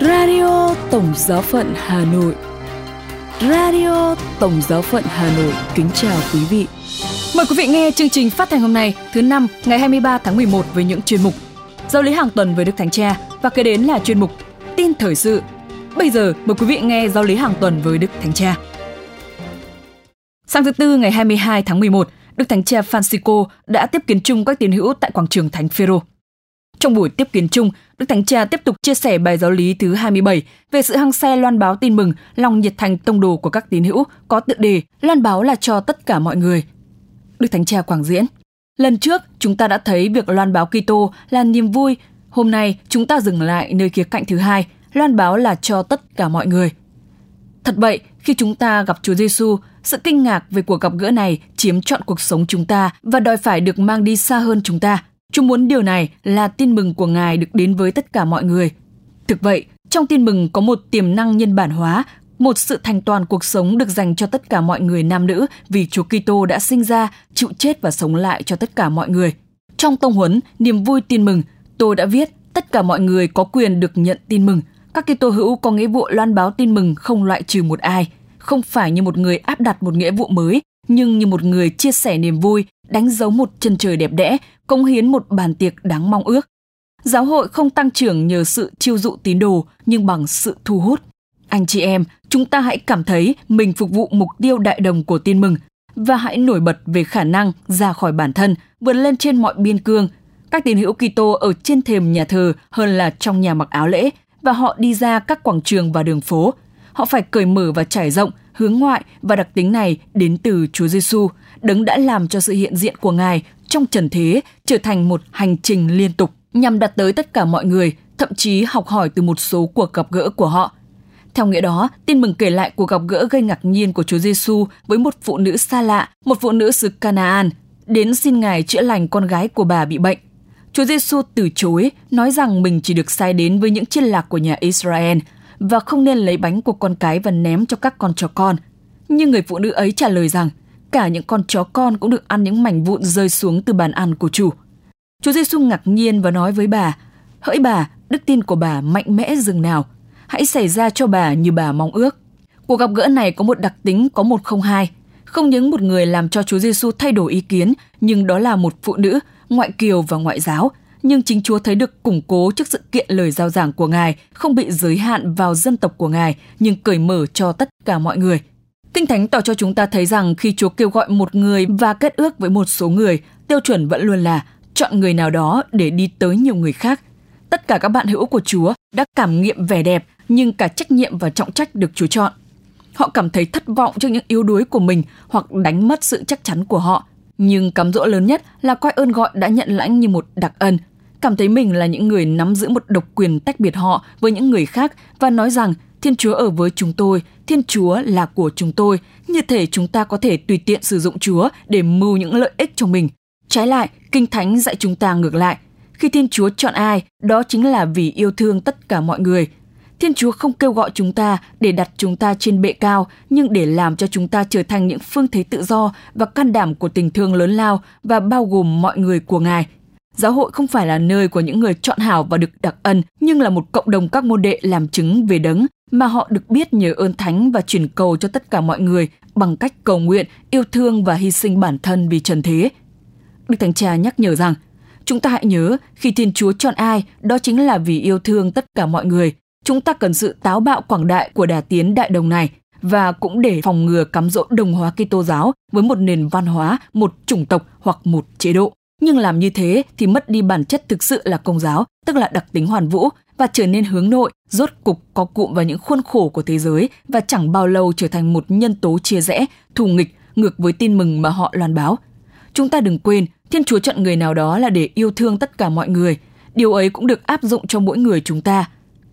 Radio Tổng Giáo phận Hà Nội Radio Tổng Giáo phận Hà Nội kính chào quý vị. Mời quý vị nghe chương trình phát thanh hôm nay thứ năm ngày 23 tháng 11 với những chuyên mục Giáo lý hàng tuần với Đức Thánh Cha và kế đến là chuyên mục Tin thời sự. Bây giờ mời quý vị nghe giáo lý hàng tuần với Đức Thánh Cha. Sáng thứ Tư ngày 22 tháng 11, Đức Thánh Cha Francisco đã tiếp kiến chung các tín hữu tại quảng trường Thánh Phêrô. Trong buổi tiếp kiến chung, Đức Thánh Cha tiếp tục chia sẻ bài giáo lý thứ 27 về sự hăng xe loan báo tin mừng, lòng nhiệt thành tông đồ của các tín hữu có tựa đề loan báo là cho tất cả mọi người. Đức Thánh Cha quảng diễn. Lần trước, chúng ta đã thấy việc loan báo Kitô là niềm vui. Hôm nay, chúng ta dừng lại nơi khía cạnh thứ hai, loan báo là cho tất cả mọi người. Thật vậy, khi chúng ta gặp Chúa Giêsu, sự kinh ngạc về cuộc gặp gỡ này chiếm trọn cuộc sống chúng ta và đòi phải được mang đi xa hơn chúng ta – Chúng muốn điều này là tin mừng của Ngài được đến với tất cả mọi người. Thực vậy, trong tin mừng có một tiềm năng nhân bản hóa, một sự thành toàn cuộc sống được dành cho tất cả mọi người nam nữ vì Chúa Kitô đã sinh ra, chịu chết và sống lại cho tất cả mọi người. Trong tông huấn Niềm vui tin mừng, tôi đã viết tất cả mọi người có quyền được nhận tin mừng. Các Kitô hữu có nghĩa vụ loan báo tin mừng không loại trừ một ai, không phải như một người áp đặt một nghĩa vụ mới, nhưng như một người chia sẻ niềm vui, đánh dấu một chân trời đẹp đẽ, cống hiến một bàn tiệc đáng mong ước. Giáo hội không tăng trưởng nhờ sự chiêu dụ tín đồ, nhưng bằng sự thu hút. Anh chị em, chúng ta hãy cảm thấy mình phục vụ mục tiêu đại đồng của tin mừng và hãy nổi bật về khả năng ra khỏi bản thân, vượt lên trên mọi biên cương. Các tín hữu Kitô ở trên thềm nhà thờ hơn là trong nhà mặc áo lễ và họ đi ra các quảng trường và đường phố. Họ phải cởi mở và trải rộng, hướng ngoại và đặc tính này đến từ Chúa Giêsu, đấng đã làm cho sự hiện diện của Ngài trong trần thế trở thành một hành trình liên tục nhằm đặt tới tất cả mọi người, thậm chí học hỏi từ một số cuộc gặp gỡ của họ. Theo nghĩa đó, tin mừng kể lại cuộc gặp gỡ gây ngạc nhiên của Chúa Giêsu với một phụ nữ xa lạ, một phụ nữ xứ Canaan, đến xin Ngài chữa lành con gái của bà bị bệnh. Chúa Giêsu từ chối, nói rằng mình chỉ được sai đến với những chiên lạc của nhà Israel và không nên lấy bánh của con cái và ném cho các con chó con. Nhưng người phụ nữ ấy trả lời rằng, cả những con chó con cũng được ăn những mảnh vụn rơi xuống từ bàn ăn của chủ. Chúa Giêsu ngạc nhiên và nói với bà, hỡi bà, đức tin của bà mạnh mẽ dường nào, hãy xảy ra cho bà như bà mong ước. Cuộc gặp gỡ này có một đặc tính có một không hai, không những một người làm cho Chúa Giêsu thay đổi ý kiến, nhưng đó là một phụ nữ, ngoại kiều và ngoại giáo, nhưng chính Chúa thấy được củng cố trước sự kiện lời giao giảng của Ngài không bị giới hạn vào dân tộc của Ngài, nhưng cởi mở cho tất cả mọi người. Kinh Thánh tỏ cho chúng ta thấy rằng khi Chúa kêu gọi một người và kết ước với một số người, tiêu chuẩn vẫn luôn là chọn người nào đó để đi tới nhiều người khác. Tất cả các bạn hữu của Chúa đã cảm nghiệm vẻ đẹp nhưng cả trách nhiệm và trọng trách được Chúa chọn. Họ cảm thấy thất vọng trước những yếu đuối của mình hoặc đánh mất sự chắc chắn của họ. Nhưng cám dỗ lớn nhất là coi ơn gọi đã nhận lãnh như một đặc ân, cảm thấy mình là những người nắm giữ một độc quyền tách biệt họ với những người khác và nói rằng Thiên Chúa ở với chúng tôi, Thiên Chúa là của chúng tôi, như thể chúng ta có thể tùy tiện sử dụng Chúa để mưu những lợi ích cho mình. Trái lại, Kinh Thánh dạy chúng ta ngược lại. Khi Thiên Chúa chọn ai, đó chính là vì yêu thương tất cả mọi người. Thiên Chúa không kêu gọi chúng ta để đặt chúng ta trên bệ cao, nhưng để làm cho chúng ta trở thành những phương thế tự do và can đảm của tình thương lớn lao và bao gồm mọi người của Ngài. Giáo hội không phải là nơi của những người chọn hảo và được đặc ân, nhưng là một cộng đồng các môn đệ làm chứng về đấng mà họ được biết nhờ ơn thánh và chuyển cầu cho tất cả mọi người bằng cách cầu nguyện, yêu thương và hy sinh bản thân vì trần thế. Đức Thánh Cha nhắc nhở rằng, chúng ta hãy nhớ khi Thiên Chúa chọn ai, đó chính là vì yêu thương tất cả mọi người. Chúng ta cần sự táo bạo quảng đại của đà tiến đại đồng này và cũng để phòng ngừa cắm dỗ đồng hóa Kitô giáo với một nền văn hóa, một chủng tộc hoặc một chế độ. Nhưng làm như thế thì mất đi bản chất thực sự là công giáo, tức là đặc tính hoàn vũ và trở nên hướng nội, rốt cục có cụm vào những khuôn khổ của thế giới và chẳng bao lâu trở thành một nhân tố chia rẽ, thù nghịch, ngược với tin mừng mà họ loan báo. Chúng ta đừng quên, Thiên Chúa chọn người nào đó là để yêu thương tất cả mọi người. Điều ấy cũng được áp dụng cho mỗi người chúng ta.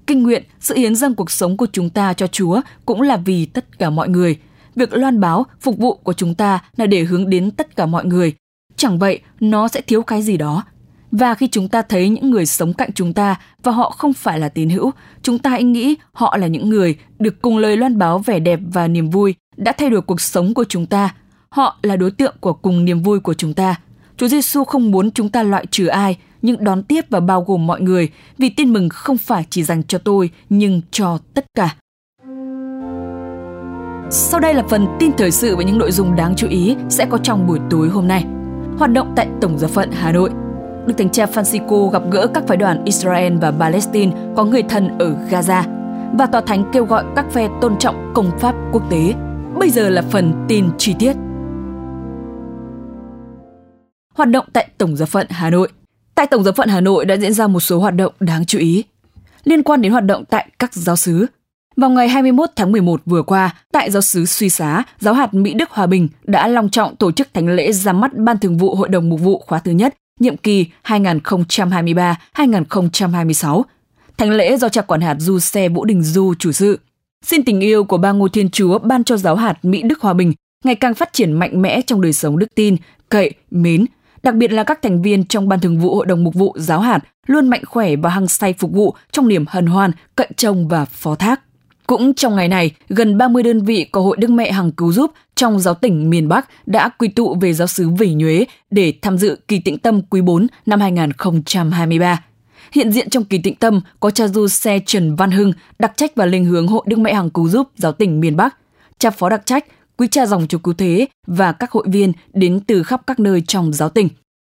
Kinh nguyện, sự hiến dâng cuộc sống của chúng ta cho Chúa cũng là vì tất cả mọi người. Việc loan báo, phục vụ của chúng ta là để hướng đến tất cả mọi người. Chẳng vậy, nó sẽ thiếu cái gì đó. Và khi chúng ta thấy những người sống cạnh chúng ta và họ không phải là tín hữu, chúng ta hãy nghĩ họ là những người được cùng lời loan báo vẻ đẹp và niềm vui đã thay đổi cuộc sống của chúng ta. Họ là đối tượng của cùng niềm vui của chúng ta. Chúa Giêsu không muốn chúng ta loại trừ ai, nhưng đón tiếp và bao gồm mọi người vì tin mừng không phải chỉ dành cho tôi nhưng cho tất cả. Sau đây là phần tin thời sự với những nội dung đáng chú ý sẽ có trong buổi tối hôm nay. Hoạt động tại Tổng giáo phận Hà Nội. Đức Thánh cha Francisco gặp gỡ các phái đoàn Israel và Palestine có người thân ở Gaza và tòa thánh kêu gọi các phe tôn trọng công pháp quốc tế. Bây giờ là phần tin chi tiết. Hoạt động tại Tổng giáo phận Hà Nội. Tại Tổng giáo phận Hà Nội đã diễn ra một số hoạt động đáng chú ý liên quan đến hoạt động tại các giáo sứ. Vào ngày 21 tháng 11 vừa qua, tại giáo sứ Suy Xá, giáo hạt Mỹ Đức Hòa Bình đã long trọng tổ chức thánh lễ ra mắt Ban Thường vụ Hội đồng Mục vụ khóa thứ nhất, nhiệm kỳ 2023-2026. Thánh lễ do cha quản hạt Du Xe Vũ Đình Du chủ sự. Xin tình yêu của ba ngôi thiên chúa ban cho giáo hạt Mỹ Đức Hòa Bình ngày càng phát triển mạnh mẽ trong đời sống đức tin, cậy, mến, đặc biệt là các thành viên trong Ban Thường vụ Hội đồng Mục vụ Giáo hạt luôn mạnh khỏe và hăng say phục vụ trong niềm hân hoan, cậy trông và phó thác. Cũng trong ngày này, gần 30 đơn vị có Hội Đức Mẹ Hằng Cứu Giúp trong giáo tỉnh miền Bắc đã quy tụ về giáo sứ Vỉ Nhuế để tham dự kỳ tĩnh tâm quý 4 năm 2023. Hiện diện trong kỳ tĩnh tâm có cha du xe Trần Văn Hưng, đặc trách và linh hướng Hội Đức Mẹ Hằng Cứu Giúp giáo tỉnh miền Bắc, cha phó đặc trách, quý cha dòng chúa cứu thế và các hội viên đến từ khắp các nơi trong giáo tỉnh.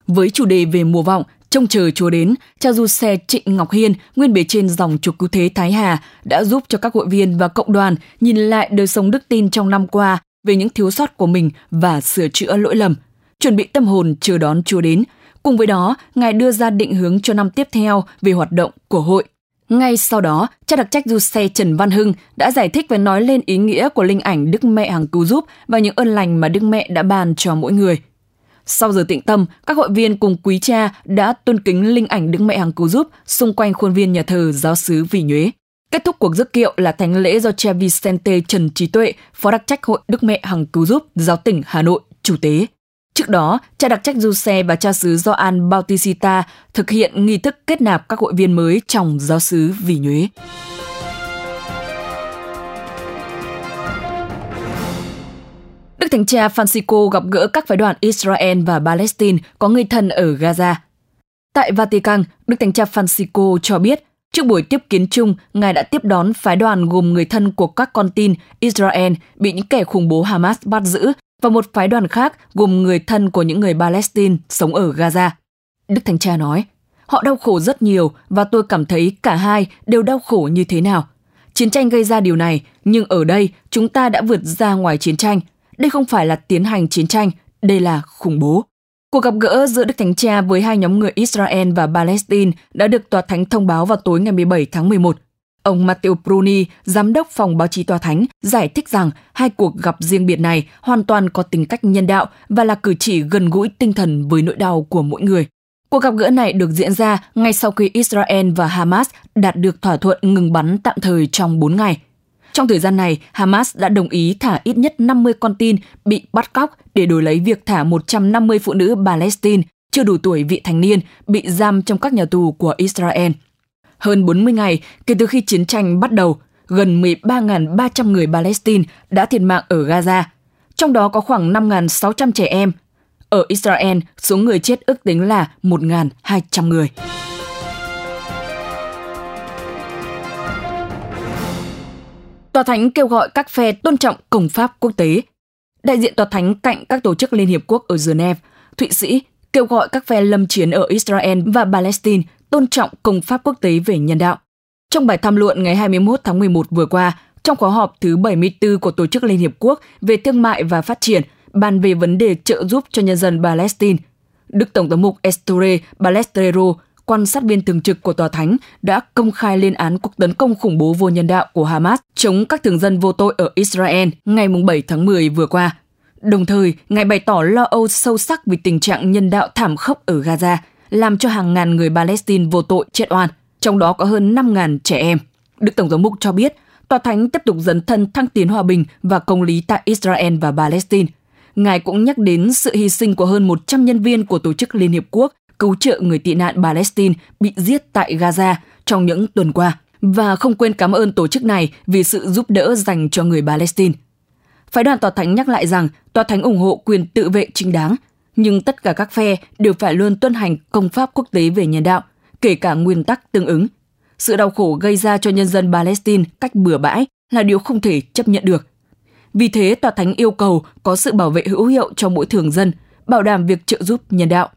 Với chủ đề về mùa vọng, Trông chờ Chúa đến, cha du xe Trịnh Ngọc Hiên, nguyên bề trên dòng trục cứu thế Thái Hà, đã giúp cho các hội viên và cộng đoàn nhìn lại đời sống đức tin trong năm qua về những thiếu sót của mình và sửa chữa lỗi lầm, chuẩn bị tâm hồn chờ đón Chúa đến. Cùng với đó, Ngài đưa ra định hướng cho năm tiếp theo về hoạt động của hội. Ngay sau đó, cha đặc trách du xe Trần Văn Hưng đã giải thích và nói lên ý nghĩa của linh ảnh Đức Mẹ Hằng Cứu Giúp và những ơn lành mà Đức Mẹ đã ban cho mỗi người – sau giờ tịnh tâm, các hội viên cùng quý cha đã tôn kính linh ảnh Đức Mẹ Hằng Cứu Giúp xung quanh khuôn viên nhà thờ giáo sứ Vì Nhuế. Kết thúc cuộc rước kiệu là thánh lễ do cha Vicente Trần Trí Tuệ, Phó đặc trách Hội Đức Mẹ Hằng Cứu Giúp giáo tỉnh Hà Nội, chủ tế. Trước đó, cha đặc trách Giuse và cha xứ Gioan Bautista thực hiện nghi thức kết nạp các hội viên mới trong giáo xứ Vì Nhuế. Đức Thánh Cha Francisco gặp gỡ các phái đoàn Israel và Palestine có người thân ở Gaza. Tại Vatican, Đức Thánh Cha Francisco cho biết, trước buổi tiếp kiến chung, Ngài đã tiếp đón phái đoàn gồm người thân của các con tin Israel bị những kẻ khủng bố Hamas bắt giữ và một phái đoàn khác gồm người thân của những người Palestine sống ở Gaza. Đức Thánh Cha nói, họ đau khổ rất nhiều và tôi cảm thấy cả hai đều đau khổ như thế nào. Chiến tranh gây ra điều này, nhưng ở đây chúng ta đã vượt ra ngoài chiến tranh – đây không phải là tiến hành chiến tranh, đây là khủng bố. Cuộc gặp gỡ giữa Đức Thánh Cha với hai nhóm người Israel và Palestine đã được Tòa Thánh thông báo vào tối ngày 17 tháng 11. Ông Matteo Bruni, giám đốc phòng báo chí Tòa Thánh, giải thích rằng hai cuộc gặp riêng biệt này hoàn toàn có tính cách nhân đạo và là cử chỉ gần gũi tinh thần với nỗi đau của mỗi người. Cuộc gặp gỡ này được diễn ra ngay sau khi Israel và Hamas đạt được thỏa thuận ngừng bắn tạm thời trong 4 ngày – trong thời gian này, Hamas đã đồng ý thả ít nhất 50 con tin bị bắt cóc để đổi lấy việc thả 150 phụ nữ Palestine chưa đủ tuổi vị thành niên bị giam trong các nhà tù của Israel. Hơn 40 ngày kể từ khi chiến tranh bắt đầu, gần 13.300 người Palestine đã thiệt mạng ở Gaza, trong đó có khoảng 5.600 trẻ em. Ở Israel, số người chết ước tính là 1.200 người. Tòa Thánh kêu gọi các phe tôn trọng công pháp quốc tế. Đại diện Tòa Thánh cạnh các tổ chức Liên Hiệp Quốc ở Geneva, Thụy Sĩ kêu gọi các phe lâm chiến ở Israel và Palestine tôn trọng công pháp quốc tế về nhân đạo. Trong bài tham luận ngày 21 tháng 11 vừa qua, trong khóa họp thứ 74 của Tổ chức Liên Hiệp Quốc về thương mại và phát triển, bàn về vấn đề trợ giúp cho nhân dân Palestine, Đức Tổng thống mục Esture Balestrero quan sát viên thường trực của Tòa Thánh đã công khai lên án cuộc tấn công khủng bố vô nhân đạo của Hamas chống các thường dân vô tội ở Israel ngày 7 tháng 10 vừa qua. Đồng thời, Ngài bày tỏ lo âu sâu sắc vì tình trạng nhân đạo thảm khốc ở Gaza, làm cho hàng ngàn người Palestine vô tội chết oan, trong đó có hơn 5.000 trẻ em. Đức Tổng thống Mục cho biết, Tòa Thánh tiếp tục dấn thân thăng tiến hòa bình và công lý tại Israel và Palestine. Ngài cũng nhắc đến sự hy sinh của hơn 100 nhân viên của Tổ chức Liên Hiệp Quốc cứu trợ người tị nạn Palestine bị giết tại Gaza trong những tuần qua và không quên cảm ơn tổ chức này vì sự giúp đỡ dành cho người Palestine. Phái đoàn Tòa Thánh nhắc lại rằng Tòa Thánh ủng hộ quyền tự vệ chính đáng. nhưng tất cả các phe đều phải luôn tuân hành công pháp quốc tế về nhân đạo, kể cả nguyên tắc tương ứng. Sự đau khổ gây ra cho nhân dân Palestine cách bừa bãi là điều không thể chấp nhận được. Vì thế, Tòa Thánh yêu cầu có sự bảo vệ hữu hiệu cho mỗi thường dân, bảo đảm việc trợ giúp nhân đạo.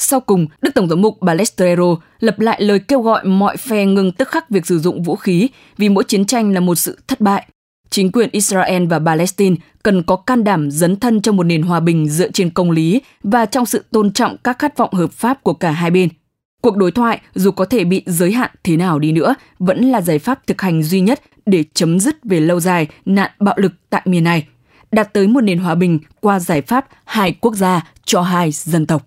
Sau cùng, Đức Tổng giám mục Balestrero lập lại lời kêu gọi mọi phe ngừng tức khắc việc sử dụng vũ khí vì mỗi chiến tranh là một sự thất bại. Chính quyền Israel và Palestine cần có can đảm dấn thân trong một nền hòa bình dựa trên công lý và trong sự tôn trọng các khát vọng hợp pháp của cả hai bên. Cuộc đối thoại, dù có thể bị giới hạn thế nào đi nữa, vẫn là giải pháp thực hành duy nhất để chấm dứt về lâu dài nạn bạo lực tại miền này, đạt tới một nền hòa bình qua giải pháp hai quốc gia cho hai dân tộc.